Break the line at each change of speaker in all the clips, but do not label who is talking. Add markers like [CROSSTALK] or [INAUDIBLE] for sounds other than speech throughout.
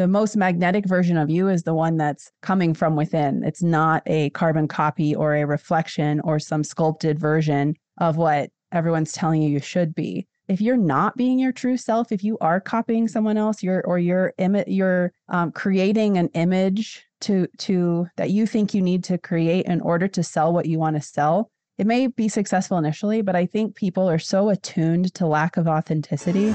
the most magnetic version of you is the one that's coming from within. It's not a carbon copy or a reflection or some sculpted version of what everyone's telling you you should be. If you're not being your true self, if you are copying someone else, you're or you're imi- you're um, creating an image to to that you think you need to create in order to sell what you want to sell. It may be successful initially, but I think people are so attuned to lack of authenticity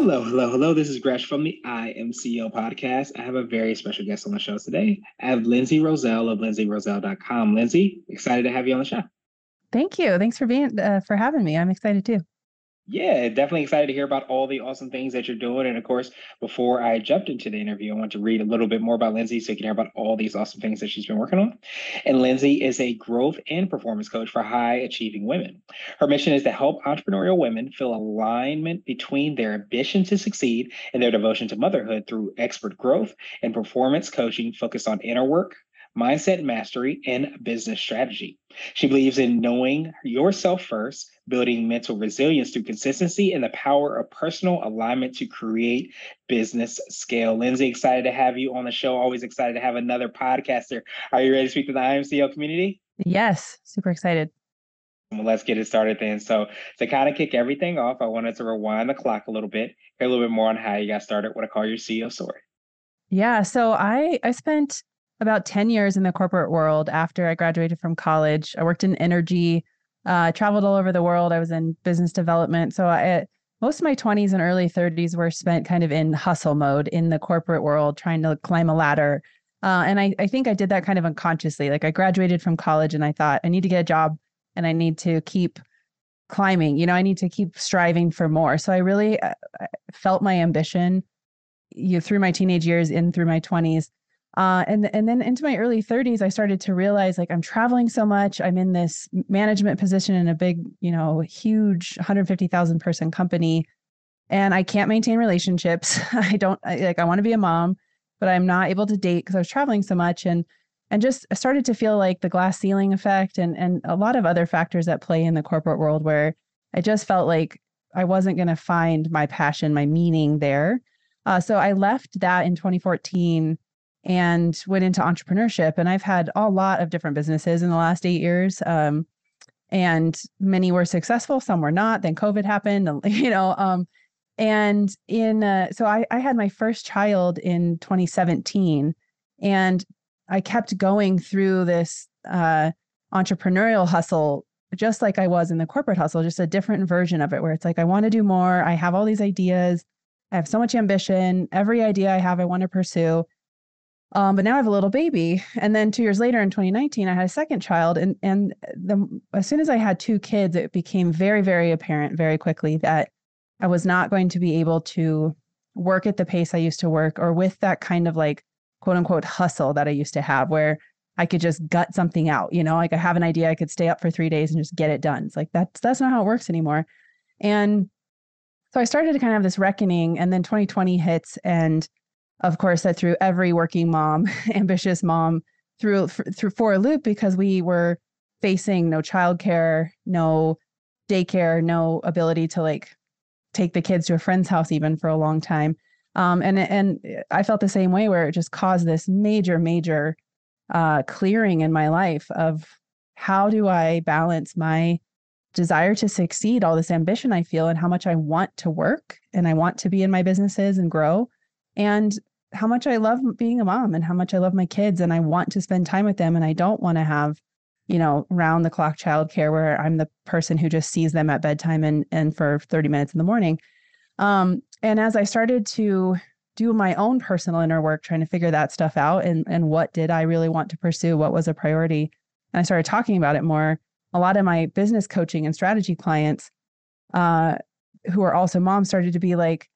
Hello, hello, hello. This is Gresh from the I Am CEO podcast. I have a very special guest on the show today. I have Lindsay Roselle of lindsayroselle.com. Lindsay, excited to have you on the show.
Thank you. Thanks for being uh, for having me. I'm excited too
yeah, definitely excited to hear about all the awesome things that you're doing. And of course, before I jumped into the interview, I want to read a little bit more about Lindsay so you can hear about all these awesome things that she's been working on. And Lindsay is a growth and performance coach for high achieving women. Her mission is to help entrepreneurial women feel alignment between their ambition to succeed and their devotion to motherhood through expert growth and performance coaching focused on inner work, mindset mastery, and business strategy. She believes in knowing yourself first, building mental resilience through consistency, and the power of personal alignment to create business scale. Lindsay, excited to have you on the show. Always excited to have another podcaster. Are you ready to speak to the I Am CEO community?
Yes, super excited.
Well, let's get it started then. So, to kind of kick everything off, I wanted to rewind the clock a little bit, hear a little bit more on how you got started, what I call your CEO story.
Yeah, so I I spent about 10 years in the corporate world after I graduated from college. I worked in energy, uh, traveled all over the world. I was in business development. So I, most of my 20s and early 30s were spent kind of in hustle mode in the corporate world, trying to climb a ladder. Uh, and I, I think I did that kind of unconsciously. Like I graduated from college and I thought, I need to get a job and I need to keep climbing. You know, I need to keep striving for more. So I really uh, felt my ambition you through my teenage years in through my 20s uh, and and then into my early 30s, I started to realize like I'm traveling so much. I'm in this management position in a big, you know, huge 150,000 person company, and I can't maintain relationships. [LAUGHS] I don't I, like. I want to be a mom, but I'm not able to date because I was traveling so much, and and just started to feel like the glass ceiling effect, and and a lot of other factors that play in the corporate world where I just felt like I wasn't going to find my passion, my meaning there. Uh, so I left that in 2014 and went into entrepreneurship. And I've had a lot of different businesses in the last eight years. Um, and many were successful, some were not. Then COVID happened, [LAUGHS] you know. Um, and in uh, so I, I had my first child in 2017, and I kept going through this uh, entrepreneurial hustle just like I was in the corporate hustle, just a different version of it where it's like, I want to do more. I have all these ideas. I have so much ambition. Every idea I have, I want to pursue. Um, but now I have a little baby. And then two years later in 2019, I had a second child. And and the as soon as I had two kids, it became very, very apparent very quickly that I was not going to be able to work at the pace I used to work or with that kind of like quote unquote hustle that I used to have where I could just gut something out, you know, like I have an idea, I could stay up for three days and just get it done. It's like that's that's not how it works anymore. And so I started to kind of have this reckoning, and then 2020 hits, and of course, that threw every working mom, [LAUGHS] ambitious mom through through for a loop because we were facing no childcare, no daycare, no ability to like take the kids to a friend's house even for a long time. Um, and and I felt the same way where it just caused this major major uh, clearing in my life of how do I balance my desire to succeed, all this ambition I feel, and how much I want to work and I want to be in my businesses and grow, and how much I love being a mom and how much I love my kids and I want to spend time with them and I don't want to have, you know, round the clock childcare where I'm the person who just sees them at bedtime and and for 30 minutes in the morning. Um, and as I started to do my own personal inner work trying to figure that stuff out and and what did I really want to pursue, what was a priority, and I started talking about it more, a lot of my business coaching and strategy clients uh who are also moms started to be like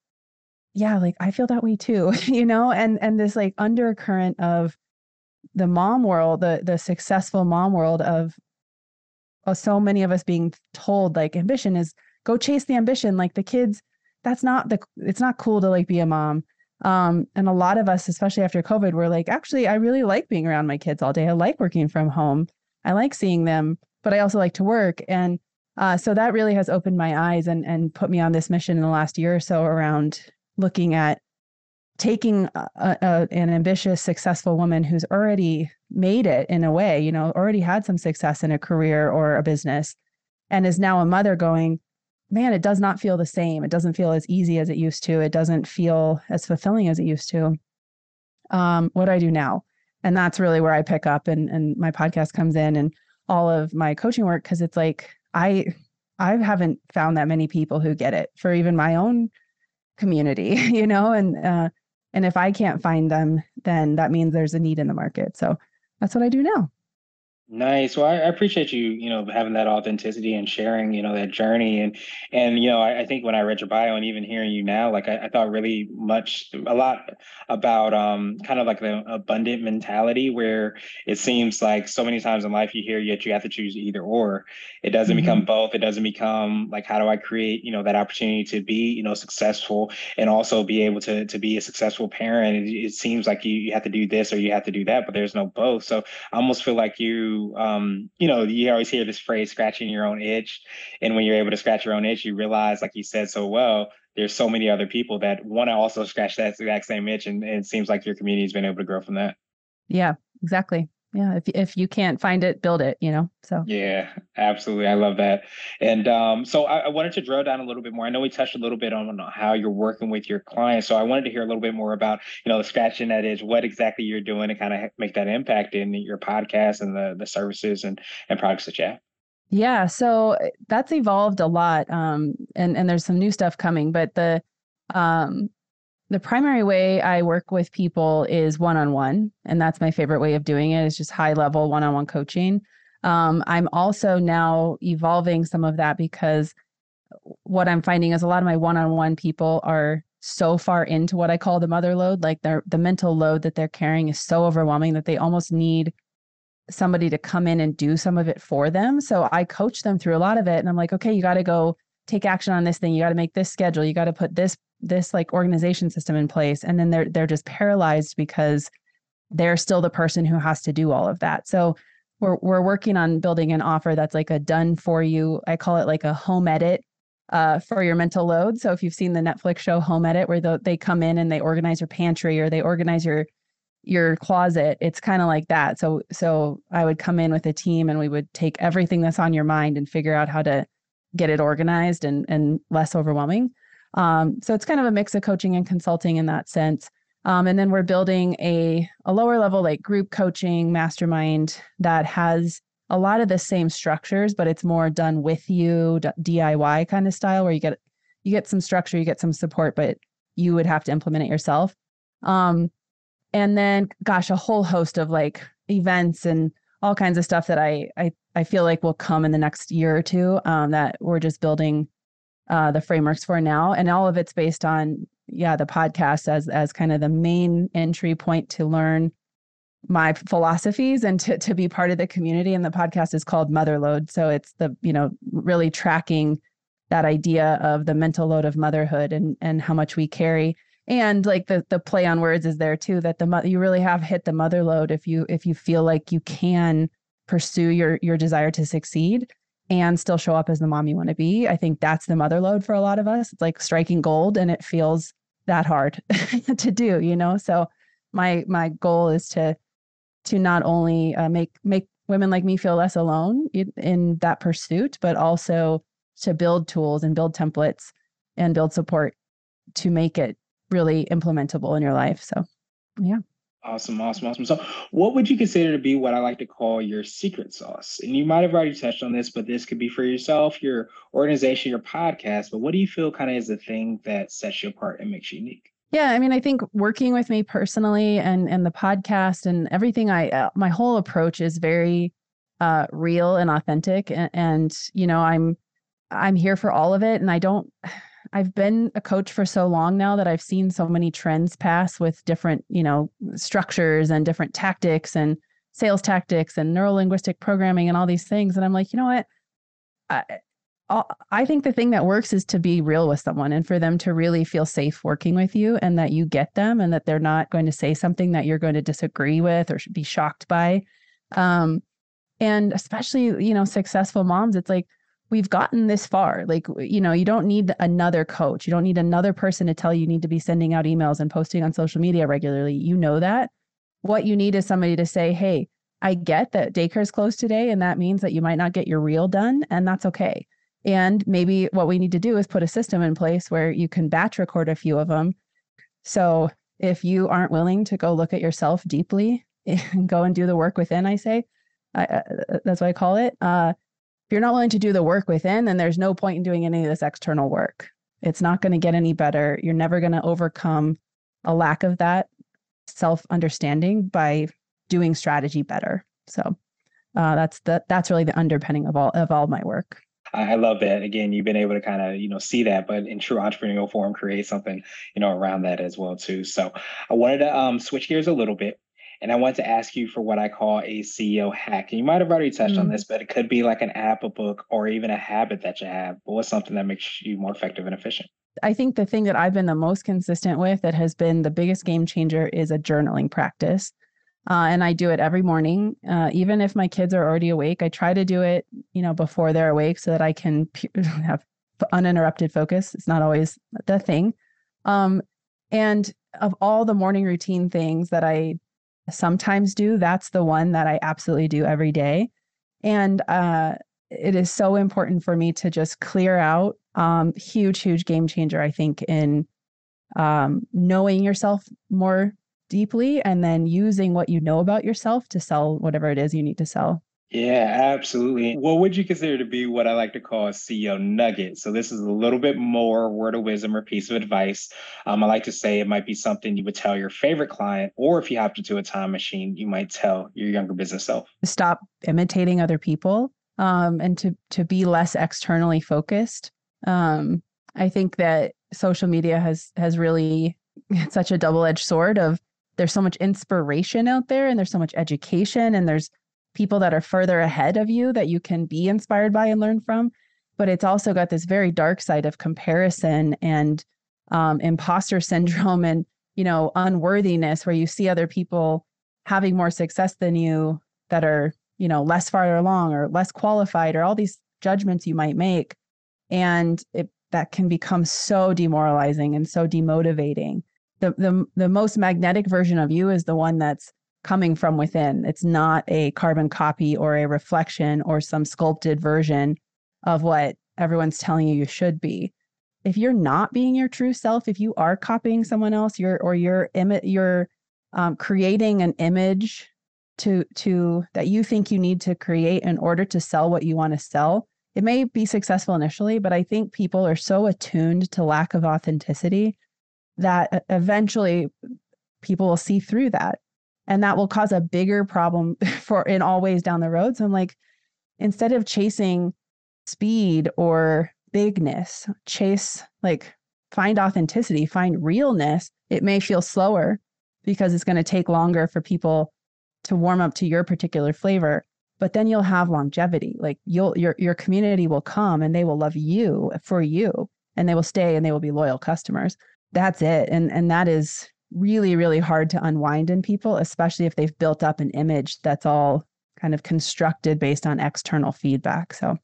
yeah, like I feel that way too, [LAUGHS] you know, and and this like undercurrent of the mom world, the the successful mom world of uh, so many of us being told like ambition is go chase the ambition like the kids that's not the it's not cool to like be a mom. Um, and a lot of us especially after covid we're like actually i really like being around my kids all day. I like working from home. I like seeing them but i also like to work. And uh, so that really has opened my eyes and and put me on this mission in the last year or so around looking at taking a, a, an ambitious successful woman who's already made it in a way you know already had some success in a career or a business and is now a mother going man, it does not feel the same. It doesn't feel as easy as it used to. It doesn't feel as fulfilling as it used to. Um, what do I do now? And that's really where I pick up and and my podcast comes in and all of my coaching work because it's like I I haven't found that many people who get it for even my own community, [LAUGHS] you know, and uh, and if I can't find them, then that means there's a need in the market. So that's what I do now.
Nice. Well, I, I appreciate you, you know, having that authenticity and sharing, you know, that journey. And, and, you know, I, I think when I read your bio and even hearing you now, like I, I thought really much, a lot about um, kind of like the abundant mentality where it seems like so many times in life you hear, yet you have to choose either or. It doesn't mm-hmm. become both. It doesn't become like, how do I create, you know, that opportunity to be, you know, successful and also be able to, to be a successful parent. It, it seems like you, you have to do this or you have to do that, but there's no both. So I almost feel like you, um, you know, you always hear this phrase, scratching your own itch. And when you're able to scratch your own itch, you realize, like you said so well, there's so many other people that want to also scratch that exact same itch. And, and it seems like your community has been able to grow from that.
Yeah, exactly yeah if, if you can't find it build it you know so.
Yeah absolutely i love that. And um, so I, I, wanted to drill down a little bit more. I know we touched a little bit on how you're working with your clients so i wanted to hear a little bit more about you know the scratching that is what exactly you're doing to kind of make that impact in your podcast and the the services and and products that you have.
Yeah so that's evolved a lot um, and and there's some new stuff coming but the um the primary way I work with people is one on one, and that's my favorite way of doing it. Is just high level one on one coaching. Um, I'm also now evolving some of that because what I'm finding is a lot of my one on one people are so far into what I call the mother load, like the mental load that they're carrying is so overwhelming that they almost need somebody to come in and do some of it for them. So I coach them through a lot of it, and I'm like, okay, you got to go take action on this thing. You got to make this schedule. You got to put this this like organization system in place. And then they're they're just paralyzed because they're still the person who has to do all of that. So we're we're working on building an offer that's like a done for you. I call it like a home edit uh, for your mental load. So if you've seen the netflix show home edit where the, they come in and they organize your pantry or they organize your your closet it's kind of like that. So so i would come in with a team and we would take everything that's on your mind and figure out how to get it organized and and less overwhelming um, so it's kind of a mix of coaching and consulting in that sense. Um, and then we're building a, a lower level, like group coaching mastermind that has a lot of the same structures, but it's more done with you, DIY kind of style, where you get you get some structure, you get some support, but you would have to implement it yourself. Um, and then, gosh, a whole host of like events and all kinds of stuff that I I I feel like will come in the next year or two. Um, that we're just building uh, the frameworks for now, and all of it's based on yeah the podcast as as kind of the main entry point to learn my philosophies and to to be part of the community. And the podcast is called Motherload, so it's the you know really tracking that idea of the mental load of motherhood and and how much we carry and like the the play on words is there too that the you really have hit the mother load if you if you feel like you can pursue your your desire to succeed and still show up as the mom you want to be. I think that's the mother load for a lot of us. It's like striking gold and it feels that hard [LAUGHS] to do, you know? So my my goal is to to not only uh, make make women like me feel less alone in, in that pursuit, but also to build tools and build templates and build support to make it really implementable in your life. So, yeah.
Awesome, awesome, awesome. So, what would you consider to be what I like to call your secret sauce? And you might have already touched on this, but this could be for yourself, your organization, your podcast. But what do you feel kind of is the thing that sets you apart and makes you unique?
Yeah, I mean, I think working with me personally and and the podcast and everything, I uh, my whole approach is very uh, real and authentic, and, and you know, I'm I'm here for all of it, and I don't I've been a coach for so long now that I've seen so many trends pass with different, you know, structures and different tactics and sales tactics and neuro linguistic programming and all these things. And I'm like, you know what? I, I think the thing that works is to be real with someone and for them to really feel safe working with you and that you get them and that they're not going to say something that you're going to disagree with or be shocked by. Um, and especially, you know, successful moms, it's like, we've gotten this far. Like, you know, you don't need another coach. You don't need another person to tell you, you need to be sending out emails and posting on social media regularly. You know that. What you need is somebody to say, hey, I get that daycare is closed today, and that means that you might not get your reel done, and that's okay. And maybe what we need to do is put a system in place where you can batch record a few of them. So if you aren't willing to go look at yourself deeply [LAUGHS] and go and do the work within, I say, I, uh, that's what I call it. Uh, you're not willing to do the work within, then there's no point in doing any of this external work. It's not going to get any better. You're never going to overcome a lack of that self understanding by doing strategy better. So uh, that's the that's really the underpinning of all of all my work.
I love that. Again, you've been able to kind of, you know, see that, but in true entrepreneurial form, create something, you know, around that as well too. So I wanted to um, switch gears a little bit and I want to ask you for what I call a CEO hack. And you might have already touched mm. on this, but it could be like an app, a book, or even a habit that you have. But what's something that makes you more effective and efficient?
I think the thing that I've been the most consistent with that has been the biggest game changer is a journaling practice. Uh, and I do it every morning, uh, even if my kids are already awake. I try to do it, you know, before they're awake so that I can [LAUGHS] have uninterrupted focus. It's not always the thing. Um, and of all the morning routine things that I sometimes do. That's the one that I absolutely do every day. And uh, it is so important for me to just clear out. Um, huge, huge game changer, I think, in um, knowing yourself more deeply and then using what you know about yourself to sell whatever it is you need to sell.
Yeah, absolutely. What would you consider to be what I like to call a CEO nugget? So this is a little bit more word of wisdom or piece of advice. Um, I like to say it might be something you would tell your favorite client, or if you hopped into a time machine, you might tell your younger business self.
Stop imitating other people um, and to to be less externally focused. Um, I think that social media has has really [LAUGHS] such a double edged sword of there's so much inspiration out there and there's so much education and there's people that are further ahead of you that you can be inspired by and learn from. But it's also got this very dark side of comparison and um, imposter [LAUGHS] syndrome and, you know, unworthiness where you see other people having more success than you that are, you know, less farther along or less qualified or all these judgments you might make. And it, that can become so demoralizing and so demotivating. The, the, the most magnetic version of you is the one that's coming from within. It's not a carbon copy or a reflection or some sculpted version of what everyone's telling you you should be. If you're not being your true self, if you are copying someone else, you're or you're imi- you're um, creating an image to to that you think you need to create in order to sell what you want to sell. It may be successful initially, but I think people are so attuned to lack of authenticity that eventually people will see through that and that will cause a bigger problem [LAUGHS] for in all ways down the road. So i'm like instead of chasing speed or bigness chase like find authenticity find realness it may feel slower because it's going to take longer for people to warm up to your particular flavor but then you'll have longevity. Like you'll your your community will come and they will love you for you and they will stay and they will be loyal customers. That's it. And and that is really, really hard to unwind in people, especially if they've built up an image that's all kind of constructed based on external feedback. So,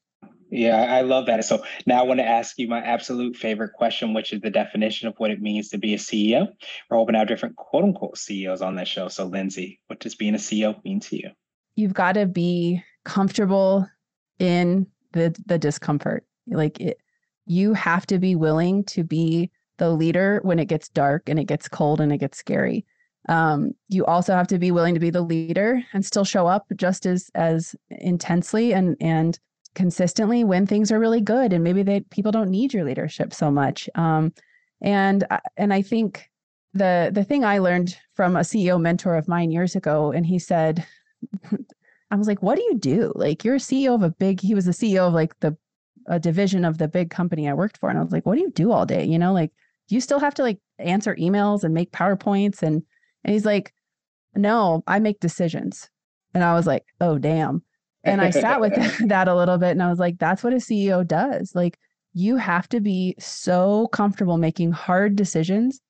yeah, I love that. So now I want to ask you my absolute favorite question, which is the definition of what it means to be a CEO. We're hoping to have different quote unquote CEOs on this show. So, Lindsay, what does being a CEO mean to you?
You've got to be comfortable in the the discomfort. Like it, you have to be willing to be the leader when it gets dark and it gets cold and it gets scary. Um, you also have to be willing to be the leader and still show up just as as intensely and and consistently when things are really good and maybe they people don't need your leadership so much. Um, and and I think the the thing I learned from a CEO mentor of mine years ago, and he said, [LAUGHS] I was like, "What do you do? Like, you're a CEO of a big." He was the CEO of like the a division of the big company I worked for. And I was like, what do you do all day? You know, like, you still have to like answer emails and make PowerPoints? And, and he's like, no, I make decisions. And I was like, oh, damn. And I sat with [LAUGHS] [LAUGHS] that a little bit and I was like, that's what a CEO does. Like, you have to be so comfortable making hard decisions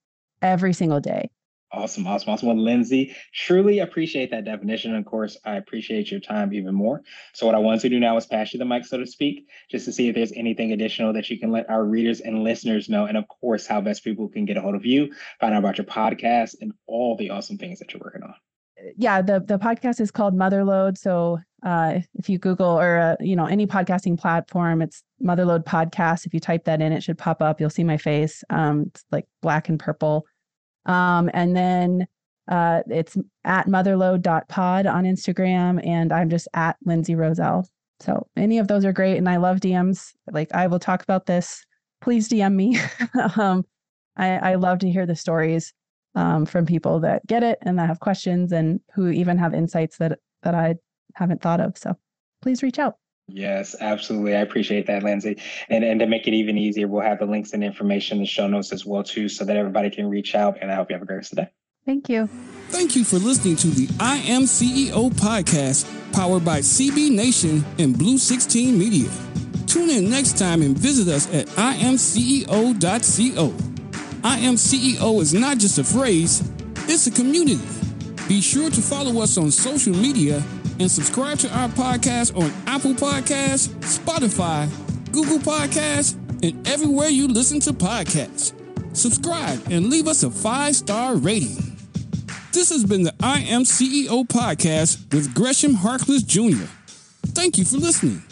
every single day.
Awesome, awesome, awesome. Well, Lindsay, truly appreciate that definition. Of course, I appreciate your time even more. So, what I want to do now is pass you the mic, so to speak, just to see if there's anything additional that you can let our readers and listeners know. And of course, how best people can get a hold of you, find out about your podcast, and all the awesome things that you're working on.
Yeah, the, the podcast is called Motherload. So, uh, if you Google or, uh, you know, any podcasting platform, it's Motherload Podcast. If you type that in, it should pop up. You'll see my face. Um, it's like black and purple. Um, and then uh, it's at motherload.pod on Instagram, and I'm just at Lindsay Roselle. So any of those are great. And I love DMs. Like I will talk about this. Please DM me. [LAUGHS] um, I, I love to hear the stories um, from people that get it and that have questions and who even have insights that that I haven't thought of. So please reach out.
Yes, absolutely. I appreciate that, Lindsay. And and to make it even easier, we'll have the links and information in the show notes as well too, so that everybody can reach out. And I hope you have a great rest of the day.
Thank you.
Thank you for listening to the I Am CEO podcast, powered by CB Nation and Blue 16 Media. Tune in next time and visit us at imceo.co. I Am CEO is not just a phrase; it's a community. Be sure to follow us on social media and subscribe to our podcast on Apple Podcasts, Spotify, Google Podcasts, and everywhere you listen to podcasts. Subscribe and leave us a five star rating. This has been the I Am CEO podcast with Gresham Harkless Jr. Thank you for listening.